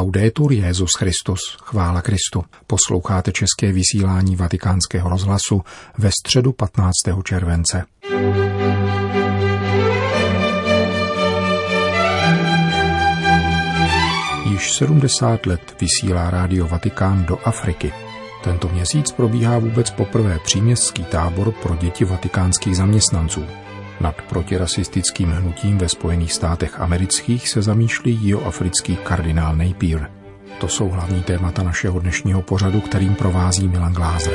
Laudetur Jezus Christus, chvála Kristu. Posloucháte české vysílání Vatikánského rozhlasu ve středu 15. července. Již 70 let vysílá rádio Vatikán do Afriky. Tento měsíc probíhá vůbec poprvé příměstský tábor pro děti vatikánských zaměstnanců. Nad protirasistickým hnutím ve Spojených státech amerických se zamýšlí jihoafrický kardinál Napier. To jsou hlavní témata našeho dnešního pořadu, kterým provází Milan Glázer.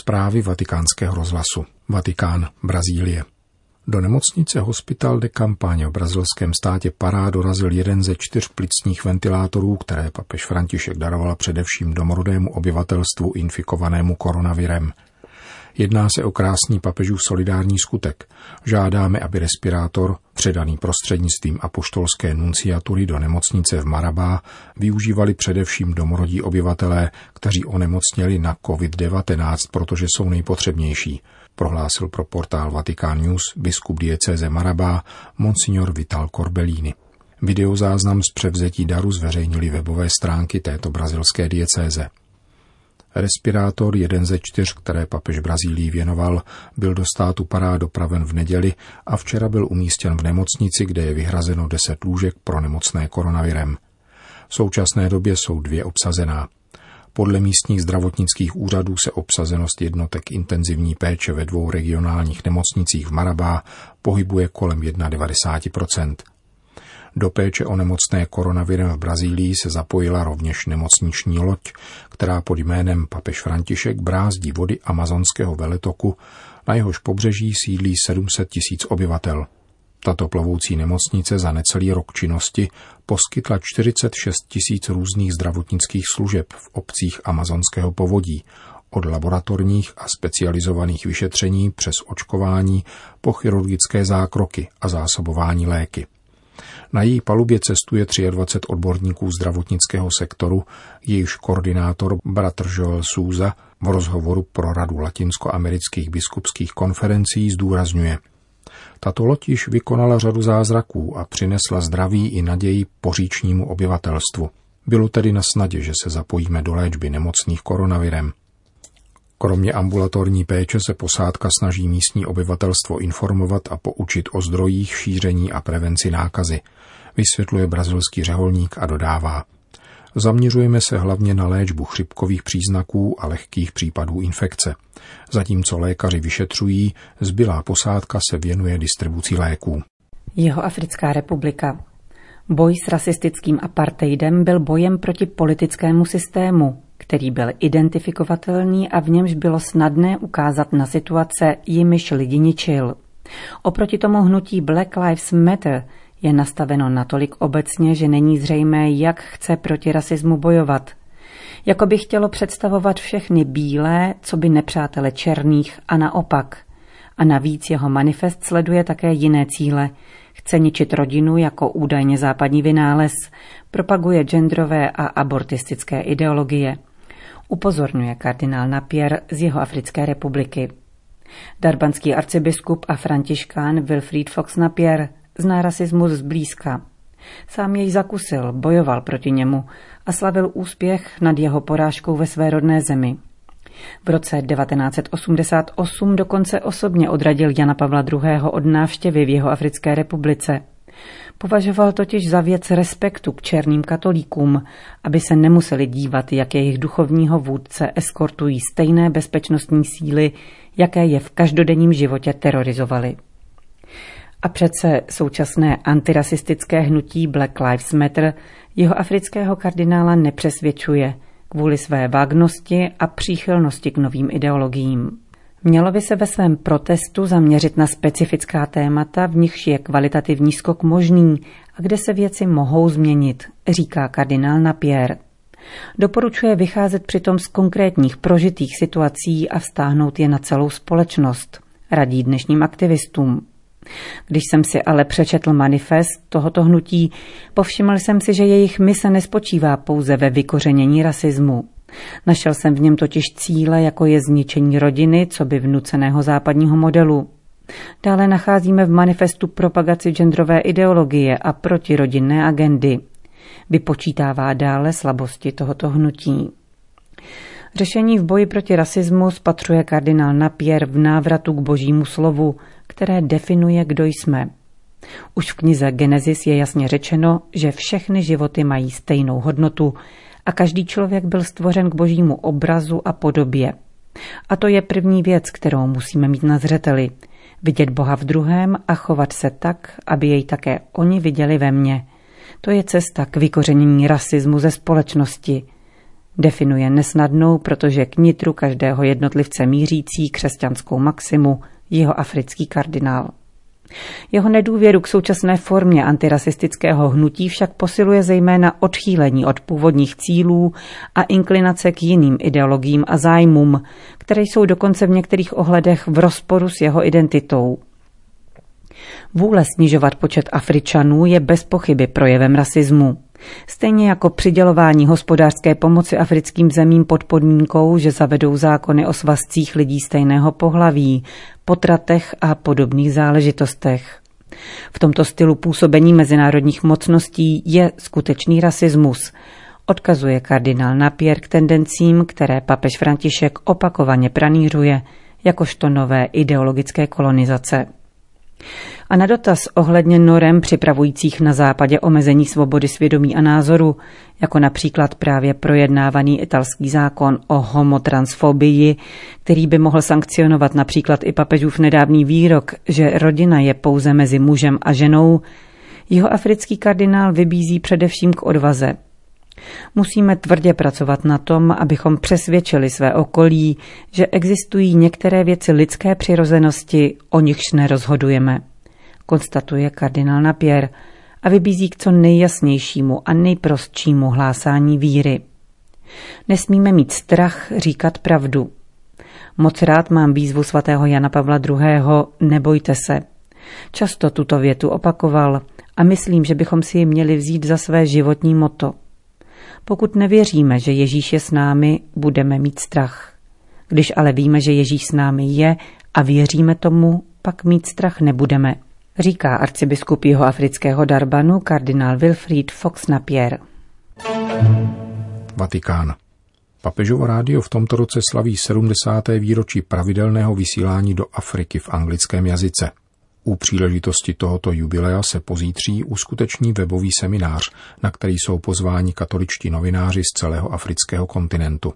Zprávy vatikánského rozhlasu. Vatikán, Brazílie. Do nemocnice Hospital de Campagne v brazilském státě Pará dorazil jeden ze čtyř plicních ventilátorů, které papež František daroval především domorodému obyvatelstvu infikovanému koronavirem – Jedná se o krásný papežův solidární skutek. Žádáme, aby respirátor, předaný prostřednictvím apoštolské nunciatury do nemocnice v Marabá, využívali především domorodí obyvatelé, kteří onemocněli na COVID-19, protože jsou nejpotřebnější, prohlásil pro portál Vatikán News biskup diecéze Marabá, monsignor Vital Corbellini. Videozáznam z převzetí daru zveřejnili webové stránky této brazilské diecéze. Respirátor, jeden ze čtyř, které papež Brazílii věnoval, byl do státu Pará dopraven v neděli a včera byl umístěn v nemocnici, kde je vyhrazeno deset lůžek pro nemocné koronavirem. V současné době jsou dvě obsazená. Podle místních zdravotnických úřadů se obsazenost jednotek intenzivní péče ve dvou regionálních nemocnicích v Marabá pohybuje kolem 91%. Do péče o nemocné koronavirem v Brazílii se zapojila rovněž nemocniční loď, která pod jménem Papež František brázdí vody amazonského veletoku, na jehož pobřeží sídlí 700 tisíc obyvatel. Tato plovoucí nemocnice za necelý rok činnosti poskytla 46 tisíc různých zdravotnických služeb v obcích amazonského povodí, od laboratorních a specializovaných vyšetření přes očkování po chirurgické zákroky a zásobování léky. Na její palubě cestuje 23 odborníků zdravotnického sektoru, jejíž koordinátor bratr Joel Souza v rozhovoru pro Radu latinskoamerických biskupských konferencí zdůrazňuje. Tato loď již vykonala řadu zázraků a přinesla zdraví i naději poříčnímu obyvatelstvu. Bylo tedy na snadě, že se zapojíme do léčby nemocných koronavirem. Kromě ambulatorní péče se posádka snaží místní obyvatelstvo informovat a poučit o zdrojích šíření a prevenci nákazy, vysvětluje brazilský řeholník a dodává. Zaměřujeme se hlavně na léčbu chřipkových příznaků a lehkých případů infekce. Zatímco lékaři vyšetřují, zbylá posádka se věnuje distribuci léků. Jeho Africká republika. Boj s rasistickým apartheidem byl bojem proti politickému systému, který byl identifikovatelný a v němž bylo snadné ukázat na situace, jimiž lidi ničil. Oproti tomu hnutí Black Lives Matter je nastaveno natolik obecně, že není zřejmé, jak chce proti rasismu bojovat. Jako by chtělo představovat všechny bílé, co by nepřátele černých a naopak. A navíc jeho manifest sleduje také jiné cíle. Chce ničit rodinu jako údajně západní vynález, propaguje genderové a abortistické ideologie. Upozorňuje kardinál Napier z jeho Africké republiky. Darbanský arcibiskup a františkán Wilfried Fox Napier zná rasismus zblízka. Sám jej zakusil, bojoval proti němu a slavil úspěch nad jeho porážkou ve své rodné zemi. V roce 1988 dokonce osobně odradil Jana Pavla II. od návštěvy v jeho Africké republice. Považoval totiž za věc respektu k černým katolíkům, aby se nemuseli dívat, jak jejich duchovního vůdce eskortují stejné bezpečnostní síly, jaké je v každodenním životě terorizovali. A přece současné antirasistické hnutí Black Lives Matter jeho afrického kardinála nepřesvědčuje kvůli své vágnosti a příchylnosti k novým ideologiím. Mělo by se ve svém protestu zaměřit na specifická témata, v nichž je kvalitativní skok možný a kde se věci mohou změnit, říká kardinál Napier. Doporučuje vycházet přitom z konkrétních prožitých situací a vztáhnout je na celou společnost. Radí dnešním aktivistům. Když jsem si ale přečetl manifest tohoto hnutí, povšiml jsem si, že jejich mise nespočívá pouze ve vykořenění rasismu. Našel jsem v něm totiž cíle, jako je zničení rodiny, co by vnuceného západního modelu. Dále nacházíme v manifestu propagaci genderové ideologie a protirodinné agendy. Vypočítává dále slabosti tohoto hnutí. Řešení v boji proti rasismu spatřuje kardinál Napier v návratu k božímu slovu, které definuje, kdo jsme. Už v knize Genesis je jasně řečeno, že všechny životy mají stejnou hodnotu a každý člověk byl stvořen k božímu obrazu a podobě. A to je první věc, kterou musíme mít na zřeteli. Vidět Boha v druhém a chovat se tak, aby jej také oni viděli ve mně. To je cesta k vykořenění rasismu ze společnosti. Definuje nesnadnou, protože k nitru každého jednotlivce mířící křesťanskou maximu jeho africký kardinál. Jeho nedůvěru k současné formě antirasistického hnutí však posiluje zejména odchýlení od původních cílů a inklinace k jiným ideologiím a zájmům, které jsou dokonce v některých ohledech v rozporu s jeho identitou. Vůle snižovat počet Afričanů je bez pochyby projevem rasismu. Stejně jako přidělování hospodářské pomoci africkým zemím pod podmínkou, že zavedou zákony o svazcích lidí stejného pohlaví, potratech a podobných záležitostech. V tomto stylu působení mezinárodních mocností je skutečný rasismus, odkazuje kardinál Napier k tendencím, které papež František opakovaně pranířuje, jakožto nové ideologické kolonizace. A na dotaz ohledně norem připravujících na západě omezení svobody svědomí a názoru, jako například právě projednávaný italský zákon o homotransfobii, který by mohl sankcionovat například i papežův nedávný výrok, že rodina je pouze mezi mužem a ženou, jeho africký kardinál vybízí především k odvaze. Musíme tvrdě pracovat na tom, abychom přesvědčili své okolí, že existují některé věci lidské přirozenosti, o nichž nerozhodujeme konstatuje kardinál Napier a vybízí k co nejjasnějšímu a nejprostšímu hlásání víry. Nesmíme mít strach říkat pravdu. Moc rád mám výzvu svatého Jana Pavla II. Nebojte se. Často tuto větu opakoval a myslím, že bychom si ji měli vzít za své životní moto. Pokud nevěříme, že Ježíš je s námi, budeme mít strach. Když ale víme, že Ježíš s námi je a věříme tomu, pak mít strach nebudeme říká arcibiskup jeho afrického Darbanu kardinál Wilfried Fox Napier. Vatikán. Papežovo rádio v tomto roce slaví 70. výročí pravidelného vysílání do Afriky v anglickém jazyce. U příležitosti tohoto jubilea se pozítří uskuteční webový seminář, na který jsou pozváni katoličtí novináři z celého afrického kontinentu.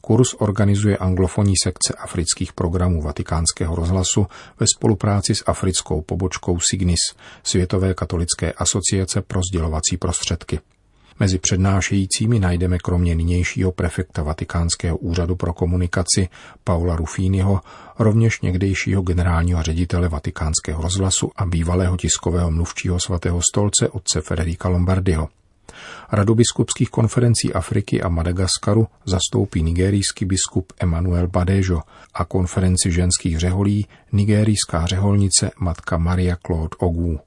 Kurs organizuje anglofonní sekce afrických programů Vatikánského rozhlasu ve spolupráci s africkou pobočkou Signis, Světové katolické asociace pro sdělovací prostředky. Mezi přednášejícími najdeme kromě nynějšího prefekta Vatikánského úřadu pro komunikaci Paula Rufínyho rovněž někdejšího generálního ředitele Vatikánského rozhlasu a bývalého tiskového mluvčího svatého stolce otce Federica Lombardiho. Radu biskupských konferencí Afriky a Madagaskaru zastoupí nigerijský biskup Emmanuel Badejo a konferenci ženských řeholí nigerijská řeholnice matka Maria Claude Ogu.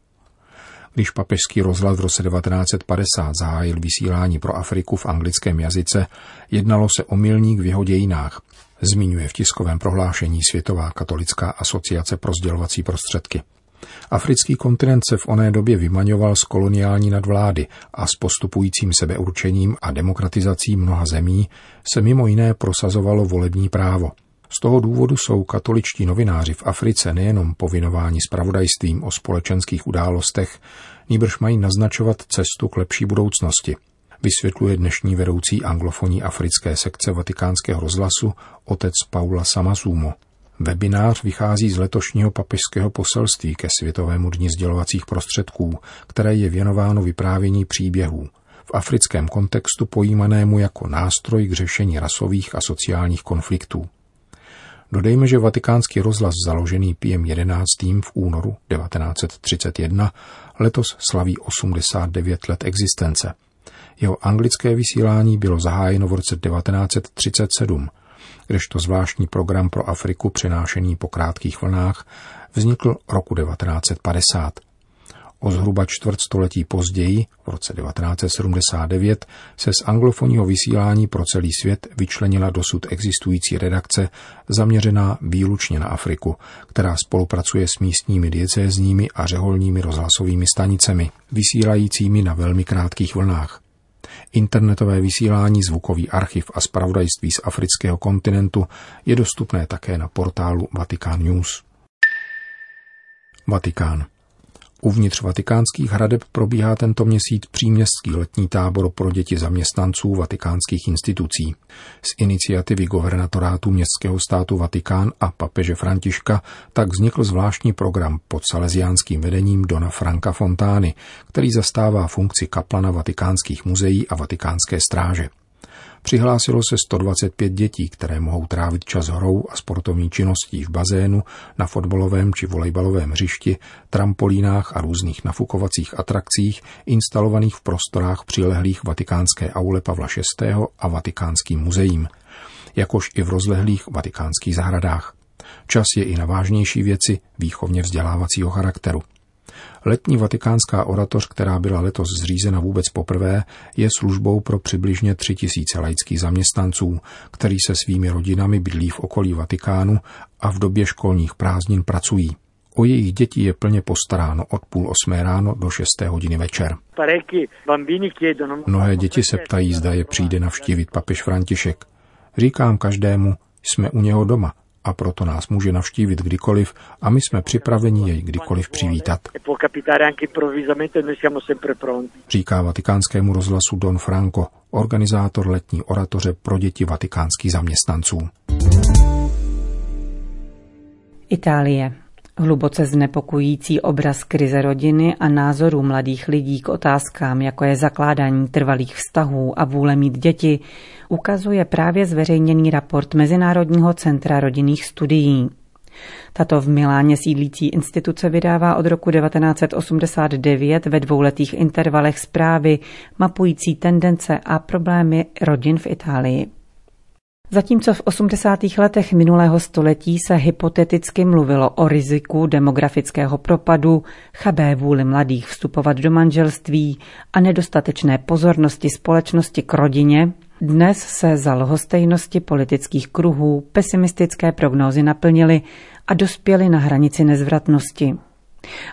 Když papežský rozhlas v roce 1950 zahájil vysílání pro Afriku v anglickém jazyce, jednalo se o milník v jeho dějinách, zmiňuje v tiskovém prohlášení Světová katolická asociace pro sdělovací prostředky. Africký kontinent se v oné době vymaňoval z koloniální nadvlády a s postupujícím sebeurčením a demokratizací mnoha zemí se mimo jiné prosazovalo volební právo. Z toho důvodu jsou katoličtí novináři v Africe nejenom povinováni spravodajstvím o společenských událostech, níbrž mají naznačovat cestu k lepší budoucnosti, vysvětluje dnešní vedoucí anglofonní africké sekce vatikánského rozhlasu otec Paula Samazumo. Webinář vychází z letošního papežského poselství ke Světovému dní sdělovacích prostředků, které je věnováno vyprávění příběhů, v africkém kontextu pojímanému jako nástroj k řešení rasových a sociálních konfliktů. Dodejme, že vatikánský rozhlas založený Piem 11. v únoru 1931 letos slaví 89 let existence. Jeho anglické vysílání bylo zahájeno v roce 1937 kdežto zvláštní program pro Afriku přenášený po krátkých vlnách vznikl roku 1950. O zhruba čtvrt století později, v roce 1979, se z anglofonního vysílání pro celý svět vyčlenila dosud existující redakce zaměřená výlučně na Afriku, která spolupracuje s místními diecézními a řeholními rozhlasovými stanicemi, vysílajícími na velmi krátkých vlnách. Internetové vysílání, zvukový archiv a spravodajství z afrického kontinentu je dostupné také na portálu Vatikán News. Vatikán. Uvnitř vatikánských hradeb probíhá tento měsíc příměstský letní tábor pro děti zaměstnanců vatikánských institucí. Z iniciativy guvernatorátu městského státu Vatikán a papeže Františka tak vznikl zvláštní program pod salesiánským vedením Dona Franka Fontány, který zastává funkci kaplana vatikánských muzeí a vatikánské stráže. Přihlásilo se 125 dětí, které mohou trávit čas hrou a sportovní činností v bazénu, na fotbalovém či volejbalovém hřišti, trampolínách a různých nafukovacích atrakcích instalovaných v prostorách přilehlých vatikánské aule Pavla VI. a vatikánským muzeím, jakož i v rozlehlých vatikánských zahradách. Čas je i na vážnější věci výchovně vzdělávacího charakteru. Letní vatikánská oratoř, která byla letos zřízena vůbec poprvé, je službou pro přibližně tři tisíce laických zaměstnanců, který se svými rodinami bydlí v okolí Vatikánu a v době školních prázdnin pracují. O jejich děti je plně postaráno od půl osmé ráno do šesté hodiny večer. Mnohé děti se ptají, zda je přijde navštívit papež František. Říkám každému, jsme u něho doma, a proto nás může navštívit kdykoliv a my jsme připraveni jej kdykoliv přivítat. Říká vatikánskému rozhlasu Don Franco, organizátor letní oratoře pro děti vatikánských zaměstnanců. Itálie. Hluboce znepokojící obraz krize rodiny a názorů mladých lidí k otázkám, jako je zakládání trvalých vztahů a vůle mít děti, ukazuje právě zveřejněný raport Mezinárodního centra rodinných studií. Tato v Miláně sídlící instituce vydává od roku 1989 ve dvouletých intervalech zprávy mapující tendence a problémy rodin v Itálii. Zatímco v 80. letech minulého století se hypoteticky mluvilo o riziku demografického propadu, chabé vůli mladých vstupovat do manželství a nedostatečné pozornosti společnosti k rodině, dnes se za lhostejnosti politických kruhů pesimistické prognózy naplnily a dospěly na hranici nezvratnosti.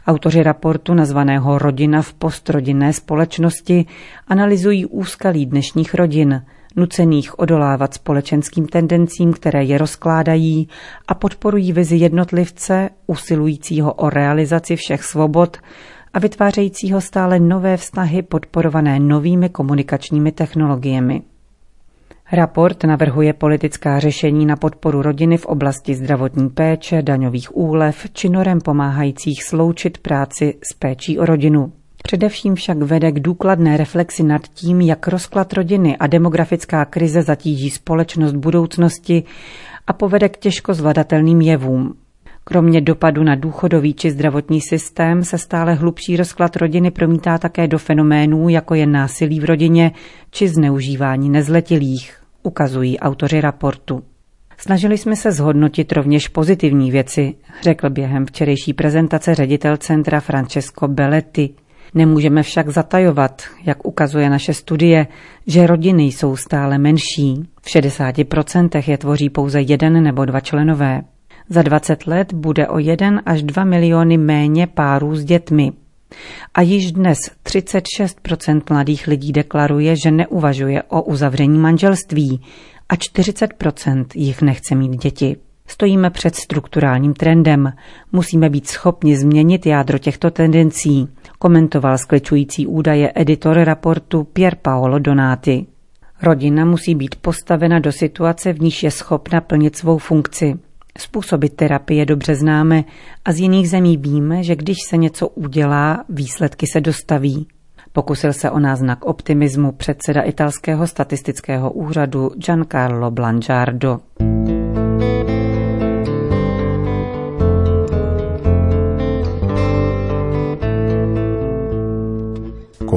Autoři raportu nazvaného Rodina v postrodinné společnosti analyzují úskalí dnešních rodin – nucených odolávat společenským tendencím, které je rozkládají a podporují vizi jednotlivce, usilujícího o realizaci všech svobod a vytvářejícího stále nové vztahy podporované novými komunikačními technologiemi. Raport navrhuje politická řešení na podporu rodiny v oblasti zdravotní péče, daňových úlev či norem pomáhajících sloučit práci s péčí o rodinu. Především však vede k důkladné reflexi nad tím, jak rozklad rodiny a demografická krize zatíží společnost budoucnosti a povede k těžko zvladatelným jevům. Kromě dopadu na důchodový či zdravotní systém se stále hlubší rozklad rodiny promítá také do fenoménů, jako je násilí v rodině či zneužívání nezletilých, ukazují autoři raportu. Snažili jsme se zhodnotit rovněž pozitivní věci, řekl během včerejší prezentace ředitel centra Francesco Belletti. Nemůžeme však zatajovat, jak ukazuje naše studie, že rodiny jsou stále menší. V 60% je tvoří pouze jeden nebo dva členové. Za 20 let bude o 1 až 2 miliony méně párů s dětmi. A již dnes 36% mladých lidí deklaruje, že neuvažuje o uzavření manželství a 40% jich nechce mít děti. Stojíme před strukturálním trendem. Musíme být schopni změnit jádro těchto tendencí, komentoval skličující údaje editor raportu Pier Paolo Donati. Rodina musí být postavena do situace, v níž je schopna plnit svou funkci. Způsoby terapie dobře známe a z jiných zemí víme, že když se něco udělá, výsledky se dostaví. Pokusil se o náznak optimismu předseda italského statistického úřadu Giancarlo Blangiardo.